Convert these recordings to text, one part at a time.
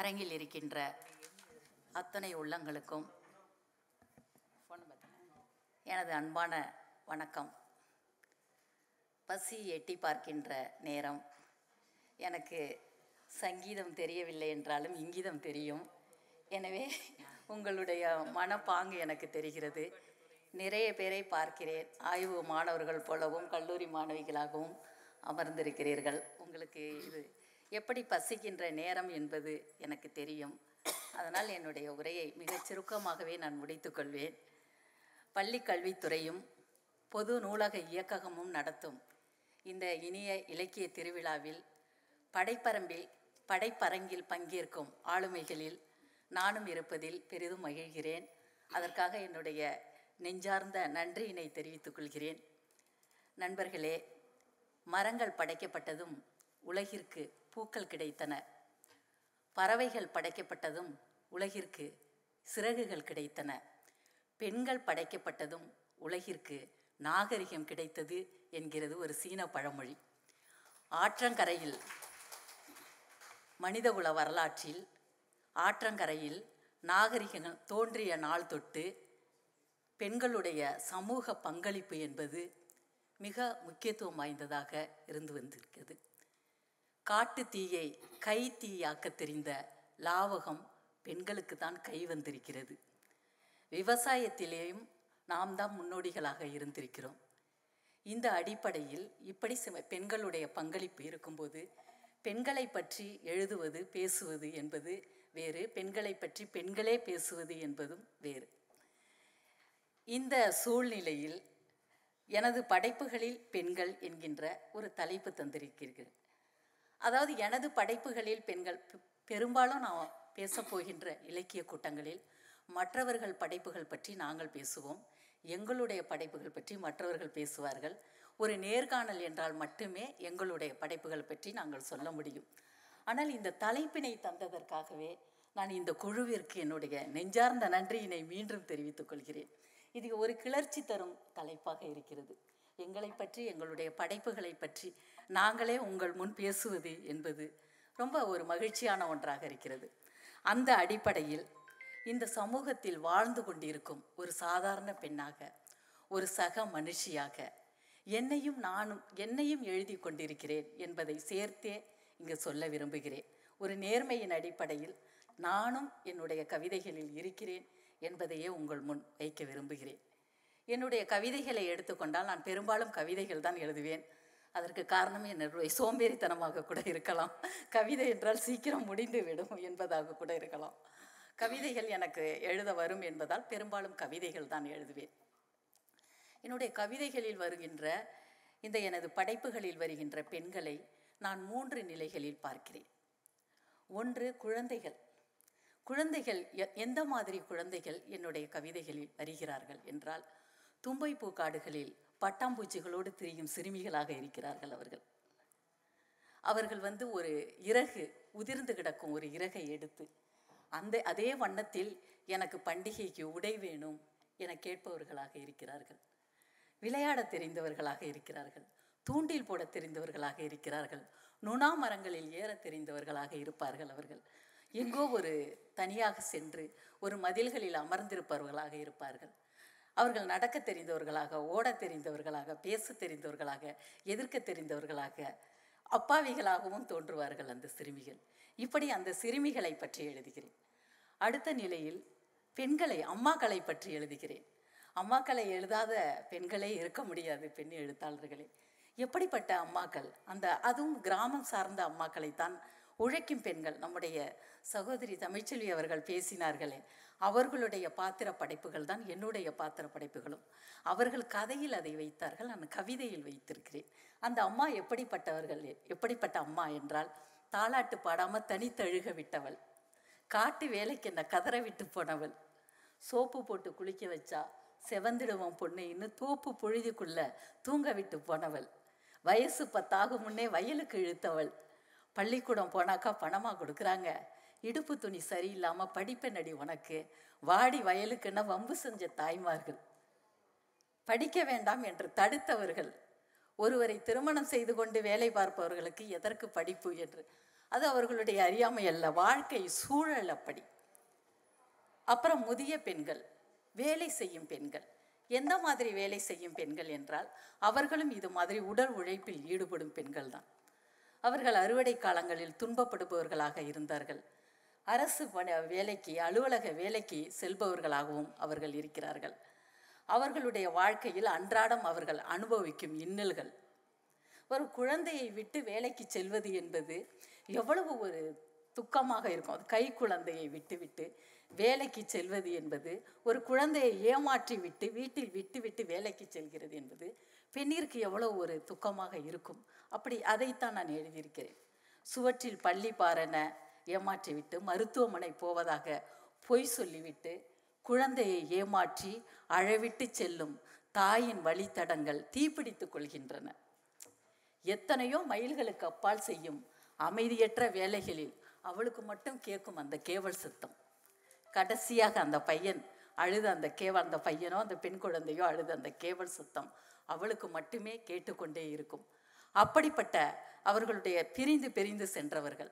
அரங்கில் இருக்கின்ற அத்தனை உள்ளங்களுக்கும் எனது அன்பான வணக்கம். பசி எட்டி பார்க்கின்ற நேரம். எனக்கு சங்கீதம் தெரியவில்லை என்றாலும் இங்கிதம் தெரியும். எனவே உங்களுடைய மனப்பாங்கு எனக்கு தெரிகிறது. நிறைய பேரை பார்க்கிறேன். ஆய்வு மாணவர்கள் போலவும் கல்லூரி மாணவிகளாகவும் அமர்ந்திருக்கிறீர்கள். உங்களுக்கு இது எப்படி பசிக்கின்ற நேரம் என்பது எனக்கு தெரியும். அதனால் என்னுடைய உரையை மிகச் சுருக்கமாகவே நான் முடித்துக்கொள்வேன் பள்ளி கல்வித்துறையும் பொது நூலக இயக்ககமும் நடத்தும் இந்த இனிய இலக்கிய திருவிழாவில் படைப்பரம்பில் படைப்பரங்கில் பங்கேற்கும் ஆளுமைகளில் நானும் இருப்பதில் பெரிதும் மகிழ்கிறேன். அதற்காக என்னுடைய நெஞ்சார்ந்த நன்றியினை தெரிவித்துக் கொள்கிறேன். நண்பர்களே மரங்கள் படைக்கப்பட்டதும் உலகிற்கு பூக்கள் கிடைத்தன. பறவைகள் படைக்கப்பட்டதும் உலகிற்கு சிறகுகள் கிடைத்தன. பெண்கள் படைக்கப்பட்டதும் உலகிற்கு நாகரிகம் கிடைத்தது என்கிறது ஒரு சீன பழமொழி. ஆற்றங்கரையில் மனிதகுல வரலாற்றில் ஆற்றங்கரையில் நாகரிகங்கள் தோன்றிய நாள் தொட்டு பெண்களுடைய சமூக பங்களிப்பு என்பது மிக முக்கியத்துவம் வாய்ந்ததாக இருந்து வந்திருக்கிறது. காட்டு தீயை கை தீயாக்க தெரிந்த லாவகம் பெண்களுக்கு தான் கை வந்திருக்கிறது. விவசாயத்திலேயும் நாம் தான் முன்னோடிகளாக இருந்திருக்கிறோம். இந்த அடிப்படையில் இப்படி சில பெண்களுடைய பங்களிப்பு இருக்கும்போது பெண்களை பற்றி எழுதுவது பேசுவது என்பது வேறு பெண்களை பற்றி பெண்களே பேசுவது என்பதும் வேறு. இந்த சூழ்நிலையில் எனது படைப்புகளில் பெண்கள் என்கின்ற ஒரு தலைப்பு தந்திருக்கிறீர்கள். அதாவது எனது படைப்புகளில் பெண்கள் பெரும்பாலும் நான் பேசப்போகின்ற இலக்கிய கூட்டங்களில் மற்றவர்கள் படைப்புகள் பற்றி நாங்கள் பேசுவோம். எங்களுடைய படைப்புகள் பற்றி மற்றவர்கள் பேசுவார்கள். ஒரு நேர்காணல் என்றால் மட்டுமே எங்களுடைய படைப்புகள் பற்றி நாங்கள் சொல்ல முடியும். ஆனால் இந்த தலைப்பினை தந்ததற்காகவே நான் இந்த குழுவிற்கு என்னுடைய நெஞ்சார்ந்த நன்றியினை மீண்டும் தெரிவித்துக் கொள்கிறேன். இது ஒரு கிளர்ச்சி தரும் தலைப்பாக இருக்கிறது. எங்களை பற்றி எங்களுடைய படைப்புகளை பற்றி நாங்களே உங்கள் முன் பேசுவது என்பது ரொம்ப ஒரு மகிழ்ச்சியான ஒன்றாக இருக்கிறது. அந்த அடிப்படையில் இந்த சமூகத்தில் வாழ்ந்து கொண்டிருக்கும் ஒரு சாதாரண பெண்ணாக ஒரு சக மனுஷியாக என்னையும் நானும் என்னையும் எழுதி கொண்டிருக்கிறேன் என்பதை சேர்த்தே இங்கு சொல்ல விரும்புகிறேன். ஒரு நேர்மையின் அடிப்படையில் நானும் என்னுடைய கவிதைகளில் இருக்கிறேன் என்பதையே உங்கள் முன் வைக்க விரும்புகிறேன். என்னுடைய கவிதைகளை எடுத்துக்கொண்டால் நான் பெரும்பாலும் கவிதைகள் தான் எழுதுவேன். அதற்கு காரணம் என்னுடைய சோம்பேறித்தனமாக கூட இருக்கலாம். கவிதை என்றால் சீக்கிரம் முடிந்து விடும் என்பதாக கூட இருக்கலாம். கவிதைகள் எனக்கு எழுத வரும் என்பதால் பெரும்பாலும் கவிதைகள் தான் எழுதுவேன். என்னுடைய கவிதைகளில் வருகின்ற இந்த எனது படைப்புகளில் வருகின்ற பெண்களை நான் மூன்று நிலைகளில் பார்க்கிறேன். ஒன்று குழந்தைகள். குழந்தைகள் எ- எந்த மாதிரி குழந்தைகள் என்னுடைய கவிதைகளில் வருகிறார்கள் என்றால் தும்பை பூக்காடுகளில் பட்டாம்பூச்சிகளோடு திரியும் சிறுமிகளாக இருக்கிறார்கள் அவர்கள். அவர்கள் வந்து ஒரு இறகு உதிர்ந்து கிடக்கும் ஒரு இறகை எடுத்து அந்த அதே வண்ணத்தில் எனக்கு பண்டிகைக்கு உடை வேணும் என கேட்பவர்களாக இருக்கிறார்கள். விளையாடத் தெரிந்தவர்களாக இருக்கிறார்கள். தூண்டில் போட தெரிந்தவர்களாக இருக்கிறார்கள். நுணா மரங்களில் ஏறத் தெரிந்தவர்களாக இருப்பார்கள் அவர்கள். எங்கோ ஒரு தனியாக சென்று ஒரு மதில்களில் அமர்ந்திருப்பவர்களாக இருப்பார்கள். அவர்கள் நடக்க தெரிந்தவர்களாக ஓடத் தெரிந்தவர்களாக பேசத் தெரிந்தவர்களாக எதிர்க்க தெரிந்தவர்களாக அப்பாவிகளாகவும் தோன்றுவார்கள் அந்த சிறுமிகள். இப்படி அந்த சிறுமிகளை பற்றி எழுதுகிறேன். அடுத்த நிலையில் பெண்களை அம்மாக்களை பற்றி எழுதுகிறேன். அம்மாக்களை எழுதாத பெண்களே இருக்க முடியாது பெண் எழுத்தாளர்களே. எப்படிப்பட்ட அம்மாக்கள்? அந்த அதுவும் கிராமம் சார்ந்த அம்மாக்களைத்தான் உழைக்கும் பெண்கள். நம்முடைய சகோதரி தமிழ்ச்செல்வி அவர்கள் பேசினார்களே அவர்களுடைய பாத்திர படைப்புகள் தான் என்னுடைய பாத்திர படைப்புகளும் அவர்கள் கதையில் அதை வைத்தார்கள். நான் கவிதையில் வைத்திருக்கிறேன். அந்த அம்மா எப்படிப்பட்டவர்கள்? எப்படிப்பட்ட அம்மா என்றால் தாளாட்டு பாடாமல் தனித்தழுக விட்டவள். காட்டு வேலைக்கு என்ன கதற விட்டு போனவள். சோப்பு போட்டு குளிக்க வச்சா செவந்திடுவோம் பொண்ணு இன்னும் தோப்பு பொழுதுக்குள்ள தூங்க விட்டு போனவள். வயசு பத்தாகும் முன்னே வயலுக்கு இழுத்தவள். பள்ளிக்கூடம் போனாக்கா பணமாக கொடுக்குறாங்க. இடுப்பு துணி சரியில்லாமல் படிப்பென்னடி உனக்கு. வாடி வயலுக்குன்னா வம்பு செஞ்ச தாய்மார்கள். படிக்க வேண்டாம் என்று தடுத்தவர்கள். ஒருவரை திருமணம் செய்து கொண்டு வேலை பார்ப்பவர்களுக்கு எதற்கு படிப்பு என்று. அது அவர்களுடைய அறியாமை அல்ல வாழ்க்கை சூழல் அப்படி. அப்புறம் முதிய பெண்கள் வேலை செய்யும் பெண்கள். எந்த மாதிரி வேலை செய்யும் பெண்கள் என்றால் அவர்களும் இது மாதிரி உடல் உழைப்பில் ஈடுபடும் பெண்கள் தான் அவர்கள் அறுவடை காலங்களில் துன்பப்படுபவர்களாக இருந்தார்கள். அரசு பணி வேலைக்கு அலுவலக வேலைக்கு செல்பவர்களாகவும் அவர்கள் இருக்கிறார்கள். அவர்களுடைய வாழ்க்கையில் அன்றாடம் அவர்கள் அனுபவிக்கும் இன்னல்கள். ஒரு குழந்தையை விட்டு வேலைக்கு செல்வது என்பது எவ்வளவு ஒரு துக்கமாக இருக்கும். அது கை குழந்தையை விட்டுவிட்டு வேலைக்கு செல்வது என்பது ஒரு குழந்தையை ஏமாற்றி விட்டு வீட்டில் விட்டு விட்டு வேலைக்கு செல்கிறது என்பது பெண்ணிற்கு எவ்வளவு ஒரு துக்கமாக இருக்கும். அப்படி அதைத்தான் நான் எழுதியிருக்கிறேன். சுவற்றில் பள்ளி பாறன ஏமாற்றிவிட்டு மருத்துவமனை போவதாக பொய் சொல்லிவிட்டு குழந்தையை ஏமாற்றி அழவிட்டு செல்லும் தாயின் வழித்தடங்கள் தீப்பிடித்துக் கொள்கின்றன. எத்தனையோ மைல்களுக்கு அப்பால் செய்யும் அமைதியற்ற வேலைகளில் அவளுக்கு மட்டும் கேட்கும் அந்த கேவல் சத்தம். கடைசியாக அந்த பையன் அழுது அந்த கேவல் அந்த பையனோ அந்த பெண் குழந்தையோ அழுது அந்த கேவல் சத்தம் அவளுக்கு மட்டுமே கேட்டுக்கொண்டே இருக்கும். அப்படிப்பட்ட அவர்களுடைய பிரிந்து பிரிந்து சென்றவர்கள்.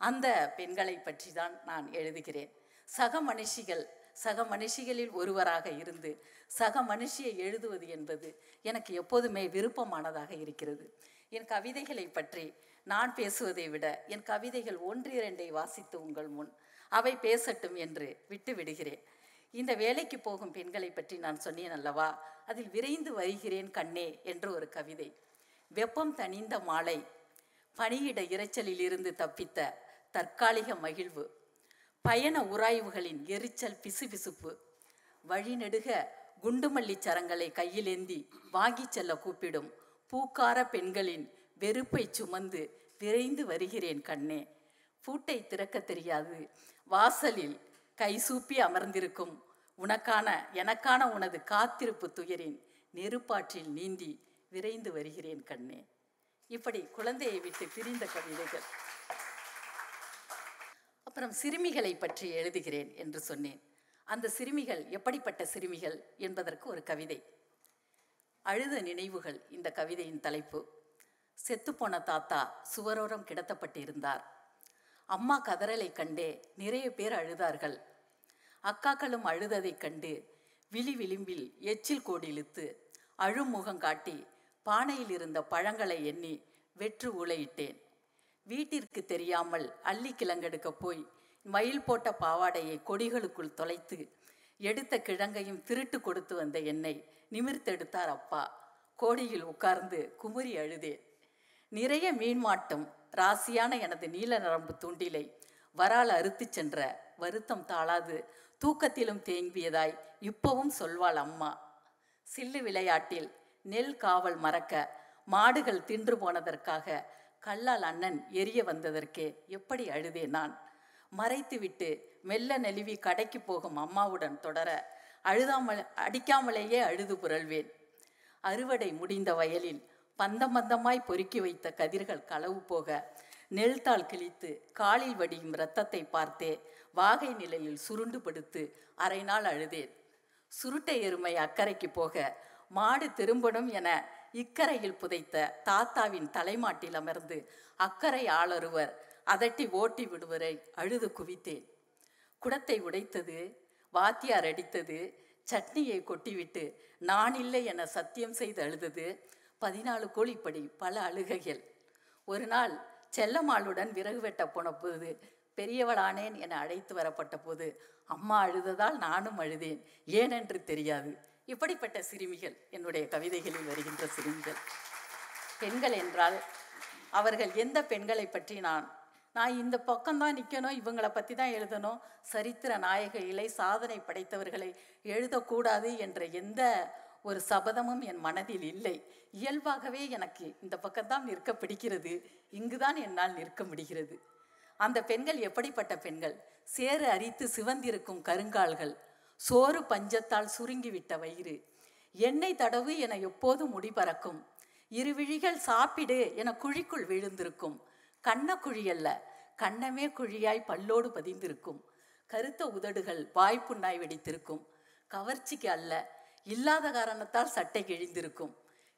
அந்த பெண்களை பற்றி தான் நான் எழுதுகிறேன். சக மனுஷிகள் சக மனுஷிகளில் ஒருவராக இருந்து சக மனுஷியை எழுதுவது என்பது எனக்கு எப்போதுமே விருப்பமானதாக இருக்கிறது. என் கவிதைகளை பற்றி நான் பேசுவதை விட என் கவிதைகள் ஒன்றிரண்டை வாசித்து உங்கள் முன் அவை பேசட்டும் என்று விட்டு விடுகிறேன். இந்த வேலைக்கு போகும் பெண்களை பற்றி நான் சொன்னேன் அல்லவா? அதில் விரைந்து வருகிறேன் கண்ணே என்று ஒரு கவிதை. வெப்பம் தணிந்த மாலை பணியிட இரைச்சலில் இருந்து தப்பித்த தற்காலிக மகிழ்வு. பயண உராய்வுகளின் எரிச்சல் பிசுபிசுப்பு. வழிநெடுக குண்டுமல்லி சரங்களை கையிலேந்தி வாங்கிச் செல்ல கூப்பிடும் பூக்கார பெண்களின் வெறுப்பை சுமந்து விரைந்து வருகிறேன் கண்ணே. பூட்டை திறக்க தெரியாது. வாசலில் கைசூப்பி அமர்ந்திருக்கும் உனக்கான எனக்கான உனது காத்திருப்பு துயரின் நெருப்பாற்றில் நீந்தி விரைந்து வருகிறேன் கண்ணே. இப்படி குழந்தையை விட்டு பிரிந்த கவிதைகள். அப்புறம் சிறுமிகளை பற்றி எழுதுகிறேன் என்று சொன்னேன். அந்த சிறுமிகள் எப்படிப்பட்ட சிறுமிகள் என்பதற்கு ஒரு கவிதை. அழுத நினைவுகள் இந்த கவிதையின் தலைப்பு. செத்துப்போன தாத்தா சுவரோரம் கிடத்தப்பட்டிருந்தார். அம்மா கதறலை கண்டே நிறைய பேர் அழுதார்கள். அக்காக்களும் அழுததைக் கண்டு விழி விளிம்பில் எச்சில் கோடி இழுத்து அழுமுகம் காட்டி பானையில் இருந்த பழங்களை எண்ணி வெற்று உலையிட்டேன் வீட்டிற்கு தெரியாமல் அள்ளி கிழங்கெடுக்க போய் மயில் போட்ட பாவாடையை கொடிகளுக்குள் தொலைத்து எடுத்த கிழங்கையும் திருட்டு கொடுத்து வந்த என்னை நிமிர்த்தெடுத்தார் அப்பா. கோடியில் உட்கார்ந்து குமுறி அழுதேன் நிறைய மீன் மாட்டும் ராசியான எனது நீல நரம்பு தூண்டிலை வரால் அறுத்துச் சென்ற வருத்தம் தாளாது தூக்கத்திலும் தேங்கியதாய் இப்பவும் சொல்வாள் அம்மா. சில்லு விளையாட்டில் நெல் காவல் மறக்க மாடுகள் தின்று போனதற்காக கல்லால் அண்ணன் எரிய வந்ததற்கே எப்படி அழுதே நான்? மறைத்துவிட்டு மெல்ல நெளிவி கடைக்கு போகும் அம்மாவுடன் தொடர அழுதாமல் அடிக்காமலேயே அழுது புரள்வேன். அறுவடை முடிந்த வயலில் பந்தம் பந்தமாய் பொறுக்கி வைத்த கதிர்கள் களவு போக நெல்தாள் கிழித்து காலில் வடியும் இரத்தத்தை பார்த்தே வாகை நிலையில் சுருண்டு படுத்து அரை நாள் அழுதேன். சுருட்டை எருமை அக்கறைக்கு போக மாடு திரும்பணும் என இக்கரையில் புதைத்த தாத்தாவின் தலைமாட்டில் அமர்ந்து அக்கறை ஆளொருவர் அதட்டி ஓட்டி விடுவரை அழுது குவித்தேன். குடத்தை உடைத்தது வாத்தியார் அடித்தது சட்னியை கொட்டிவிட்டு நான் இல்லை என சத்தியம் செய்து அழுதது பதினாலு கோழிப்படி பல அழுகைகள். ஒரு நாள் செல்லம்மாளுடன் விறகு வெட்ட போன போது பெரியவளானேன் என அழைத்து வரப்பட்ட போது அம்மா அழுததால் நானும் அழுதேன். ஏனென்று தெரியாது. இப்படிப்பட்ட சிறுமிகள் என்னுடைய கவிதைகளில் வருகின்ற சிறுமிகள். பெண்கள் என்றால் அவர்கள் எந்த பெண்களை பற்றி நான் நான் இந்த பக்கம்தான் நிற்கணும் இவங்களை பற்றி தான் எழுதணும் சரித்திர நாயகிகளை சாதனை படைத்தவர்களை எழுதக்கூடாது என்ற எந்த ஒரு சபதமும் என் மனதில் இல்லை. இயல்பாகவே எனக்கு இந்த பக்கம்தான் நிற்க பிடிக்கிறது இங்குதான் என்னால் நிற்க முடிகிறது. அந்த பெண்கள் எப்படிப்பட்ட பெண்கள்? சேறு அரித்து சிவந்திருக்கும் கருங்கால்கள் சோறு பஞ்சத்தால் சுருங்கிவிட்ட வயிறு. எண்ணெய் தடவு என எப்போது முடி பறக்கும். இருவிழிகள் சாப்பிடு என குழிக்குள் விழுந்திருக்கும். கண்ண குழியல்ல கண்ணமே குழியாய் பல்லோடு பதிந்திருக்கும். கருத்த உதடுகள் வாய்ப்புண்ணாய் வெடித்திருக்கும். கவர்ச்சிக்கு அல்ல இல்லாத காரணத்தால் சட்டை கிழிந்திருக்கும்.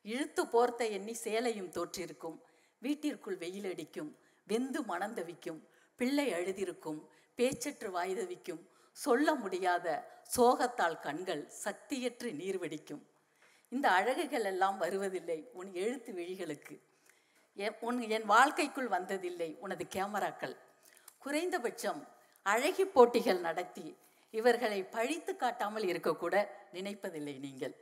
இழுத்து போர்த்த எண்ணி சேலையும் தோற்றிருக்கும். வீட்டிற்குள் வெயில் அடிக்கும் வெந்து மணந்தவிக்கும் பிள்ளை அழுதிருக்கும் பேச்சற்று வாய்தவிக்கும் சொல்ல முடியாத சோகத்தால் கண்கள் சக்தியற்று நீர் வெடிக்கும். இந்த அழகுகள் எல்லாம் வருவதில்லை உன் எழுத்து விழிகளுக்கு. உன் என் வாழ்க்கைக்குள் வந்ததில்லை உனது கேமராக்கள். குறைந்தபட்சம் அழகி போட்டிகள் நடத்தி இவர்களை பழித்து காட்டாமல் இருக்கக்கூட நினைப்பதில்லை நீங்கள்.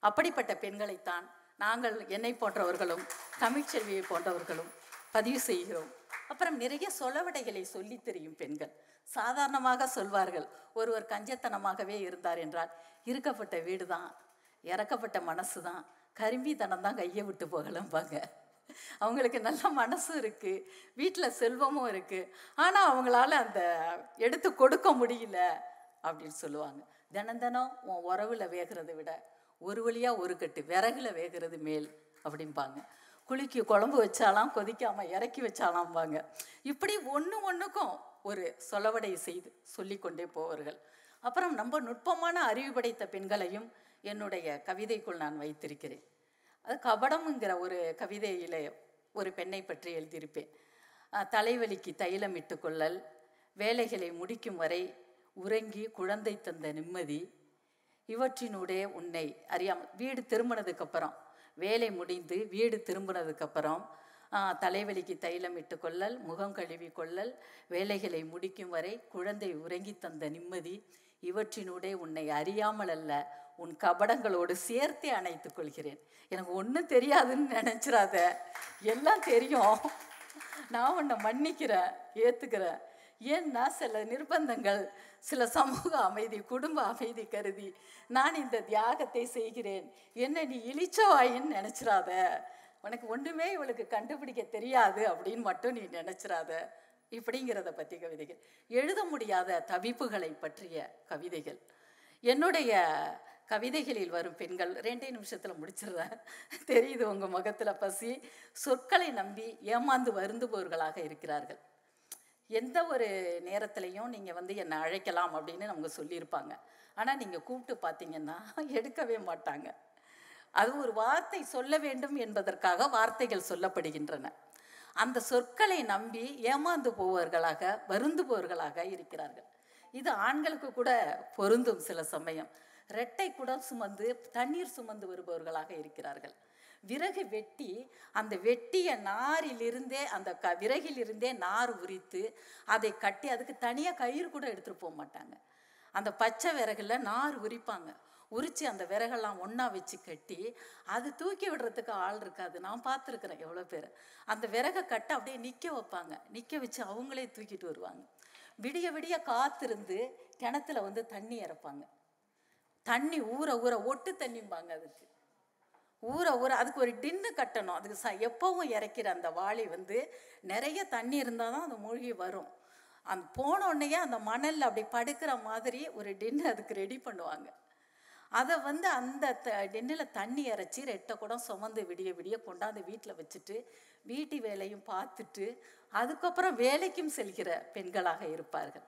அப்படிப்பட்ட பெண்களைத்தான் நாங்கள் என்னை போன்றவர்களும் தமிழ்ச்செல்வியை போன்றவர்களும் பதிவு செய்கிறோம். அப்புறம் நிறைய சொலவடைகளை சொல்லித் தெரியும் பெண்கள். சாதாரணமாக சொல்வார்கள். ஒருவர் கஞ்சத்தனமாகவே இருந்தார் என்றால் இருக்கப்பட்ட வீடு தான் இறக்கப்பட்ட மனசு தான் கரும்பித்தனம் தான் கையை விட்டு போகலம்பாங்க அவங்களுக்கு நல்ல மனசும் இருக்குது வீட்டில் செல்வமும் இருக்குது ஆனால் அவங்களால அந்த எடுத்து கொடுக்க முடியல அப்படின்னு சொல்லுவாங்க. தினம் தினம் உன் உறவில் வேகிறத விட ஒரு வழியாக ஒரு கட்டு விறகுல வேகிறது மேல் அப்படிம்பாங்க. குளிக்கு குழம்பு வச்சாலாம் கொதிக்காமல் இறக்கி வச்சாலாம்பாங்க. இப்படி ஒன்று ஒன்றுக்கும் ஒரு சொலவடை செய்து சொல்லிக்கொண்டே போவார்கள். அப்புறம் ரொம்ப நுட்பமான அறிவு படைத்த பெண்களையும் என்னுடைய கவிதைக்குள் நான் வைத்திருக்கிறேன். அது கபடம்ங்கிற ஒரு கவிதையில் ஒரு பெண்ணை பற்றி எழுதியிருப்பேன். தலைவலிக்கு தைலம் இட்டுக்கொள்ளல் வேலைகளை முடிக்கும் வரை உறங்கி குழந்தை தந்த நிம்மதி இவற்றினுடைய உன்னை அறியாமல் வீடு திரும்பினதுக்கப்புறம் வேலை முடிந்து வீடு திரும்பினதுக்கப்புறம் தலைவலிக்கு தைலம் இட்டு கொள்ளல் முகம் கழுவி கொள்ளல் வேலைகளை முடிக்கும் வரை குழந்தை உறங்கி தந்த நிம்மதி இவற்றினூடே உன்னை அறியாமல் அல்ல உன் கபடங்களோடு சேர்த்தே அணைத்துக் கொள்கிறேன். எனக்கு ஒன்றும் தெரியாதுன்னு நினச்சிடாத எல்லாம் தெரியும். நான் உன்னை மன்னிக்கிறேன் ஏற்றுக்கிறேன் ஏன்னா சில நிர்பந்தங்கள் சில சமூக அமைதி குடும்ப அமைதி கருதி நான் இந்த தியாகத்தை செய்கிறேன். என்ன நீ இழிச்சவாயின்னு நினச்சிடாத உனக்கு ஒன்றுமே இவளுக்கு கண்டுபிடிக்க தெரியாது அப்படின்னு மட்டும் நீ நினச்சிடாத இப்படிங்கிறத பற்றி கவிதைகள். எழுத முடியாத தவிப்புகளை பற்றிய கவிதைகள். என்னுடைய கவிதைகளில் வரும் பெண்கள் ரெண்டே நிமிஷத்தில் முடிச்சிடுறேன். தெரியுது உங்கள் முகத்தில் பசி. சொற்களை நம்பி ஏமாந்து வருந்துபவர்களாக இருக்கிறார்கள். எந்த ஒரு நேரத்துலையும் நீங்கள் வந்து என்னை அழைக்கலாம் அப்படின்னு நமக்கு சொல்லியிருப்பாங்க. ஆனால் நீங்கள் கூப்பிட்டு பார்த்தீங்கன்னா எடுக்கவே மாட்டாங்க. அது ஒரு வார்த்தை சொல்ல வேண்டும் என்பதற்காக வார்த்தைகள் சொல்லப்படுகின்றன. அந்த சொற்களை நம்பி ஏமாந்து போவர்களாக வருந்துபவர்களாக இருக்கிறார்கள். இது ஆண்களுக்கு கூட பொருந்தும் சில சமயம். ரெட்டை குடம் சுமந்து தண்ணீர் சுமந்து வருபவர்களாக இருக்கிறார்கள். விறகு வெட்டி அந்த வெட்டிய நாரிலிருந்தே அந்த க விறகிலிருந்தே நார் உரித்து அதை கட்டி அதுக்கு தனியாக கயிறு கூட எடுத்துகிட்டு போக மாட்டாங்க. அந்த பச்சை விறகுல நார் உரிப்பாங்க. உரித்து அந்த விறகெல்லாம் ஒன்றா வச்சு கட்டி அது தூக்கி விடுறதுக்கு ஆள் இருக்காது. நான் பார்த்துருக்குறேன் எவ்வளோ பேர். அந்த விறகை கட்ட அப்படியே நிற்க வைப்பாங்க. நிற்க வச்சு அவங்களே தூக்கிட்டு வருவாங்க. விடிய விடிய காத்திருந்து கிணத்துல வந்து தண்ணி இறப்பாங்க. தண்ணி ஊற ஊற ஒட்டு தண்ணிம்பாங்க அதுக்கு. ஊற ஊற அதுக்கு ஒரு டின்னு கட்டணும். அதுக்கு ச எப்பவும் இறக்கிற அந்த வாளி வந்து நிறைய தண்ணி இருந்தால் தான் அது மூழ்கி வரும். அந்த போன உடனேயே அந்த மணலில் அப்படி படுக்கிற மாதிரி ஒரு டின்னு அதுக்கு ரெடி பண்ணுவாங்க. அதை வந்து அந்த த டின்னில் தண்ணி இறைச்சி ரெட்டை குடம் சுமந்து விடிய விடிய கொண்டாந்து வீட்டில் வச்சுட்டு வீட்டு வேலையும் பார்த்துட்டு அதுக்கப்புறம் வேலைக்கும் செல்கிற பெண்களாக இருப்பார்கள்.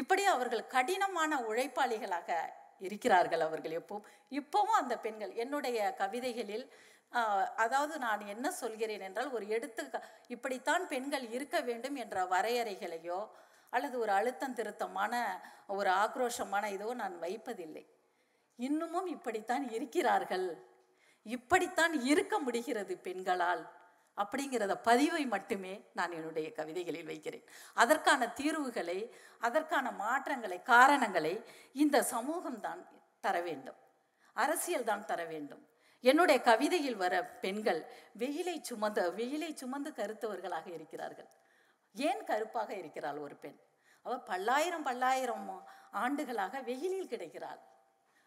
இப்படி அவர்கள் கடினமான உழைப்பாளிகளாக இருக்கிறார்கள் அவர்கள் எப்பவும் இப்போவும் அந்த பெண்கள். என்னுடைய கவிதைகளில் அதாவது நான் என்ன சொல்கிறேன் என்றால் ஒரு எடுத்து இப்படித்தான் பெண்கள் இருக்க வேண்டும் என்ற வரையறைகளையோ அல்லது ஒரு அழுத்தம் திருத்தமான ஒரு ஆக்ரோஷமான இதோ நான் வைப்பதில்லை. இன்னமும் இப்படித்தான் இருக்கிறார்கள். இப்படித்தான் இருக்க முடிகிறது பெண்களால். அப்படிங்கிறத பதிவை மட்டுமே நான் என்னுடைய கவிதைகளில் வைக்கிறேன். அதற்கான தீர்வுகளை அதற்கான மாற்றங்களை காரணங்களை இந்த சமூகம் தான் தர வேண்டும். அரசியல் தான் தர வேண்டும். என்னுடைய கவிதையில் வர பெண்கள் வெயிலை சுமந்த வெயிலை சுமந்து கருத்தவர்களாக இருக்கிறார்கள். ஏன் கருப்பாக இருக்கிறாள் ஒரு பெண்? அவள் பல்லாயிரம் பல்லாயிரம் ஆண்டுகளாக வெயிலில் கிடைக்கிறாள்.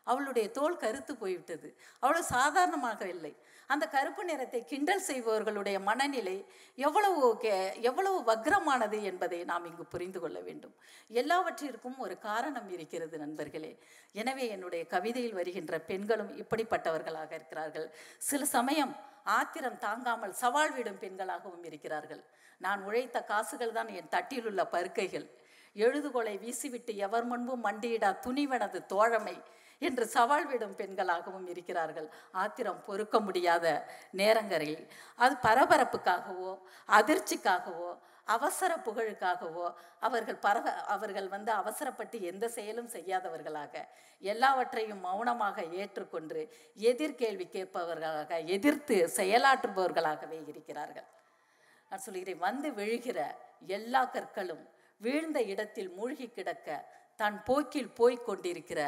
அவளுடைய தோல் கருத்து போய்விட்டது. அவ்வளோ சாதாரணமாக இல்லை. அந்த கருப்பு நிறத்தை கிண்டல் செய்பவர்களுடைய மனநிலை எவ்வளவு கே- எவ்வளவு வக்ரமானது என்பதை நாம் இங்கு புரிந்து கொள்ள வேண்டும். எல்லாவற்றிற்கும் ஒரு காரணம் இருக்கிறது நண்பர்களே. எனவே என்னுடைய கவிதையில் வருகின்ற பெண்களும் இப்படிப்பட்டவர்களாக இருக்கிறார்கள். சில சமயம் ஆத்திரம் தாங்காமல் சவால் விடும் பெண்களாகவும் இருக்கிறார்கள். நான் உழைத்த காசுகள் தான் என் தட்டில் உள்ள பருக்கைகள். எழுதுகோலை வீசிவிட்டு எவர் முன்பும் மண்டியிடா துணிவனது தோழமை. என்று சவால் விடும் பெண்களாகவும் இருக்கிறார்கள். ஆத்திரம் பொறுக்க முடியாத நேரங்களில். அது பரபரப்புக்காகவோ அதிர்ச்சிக்காகவோ அவசர புகழுக்காகவோ அவர்கள் பரவ அவர்கள் வந்து அவசரப்பட்டு எந்த செயலும் செய்யாதவர்களாக எல்லாவற்றையும் மௌனமாக ஏற்றுக்கொண்டு எதிர்கேள்வி கேட்பவர்களாக எதிர்த்து செயலாற்றுபவர்களாகவே இருக்கிறார்கள். நான் சொல்கிறேன் வந்து விழுகிற எல்லா கற்களும் வீழ்ந்த இடத்தில் மூழ்கி கிடக்க தன் போக்கில் போய்க் கொண்டிருக்கிற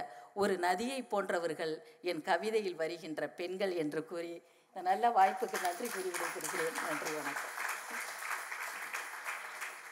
ஒரு நதியை போன்றவர்கள் என் கவிதையில் வருகின்ற பெண்கள் என்று கூறி இந்த நல்ல வாய்ப்புக்கு நன்றி கூறி விடைபெறுகிறேன். நன்றி வணக்கம்.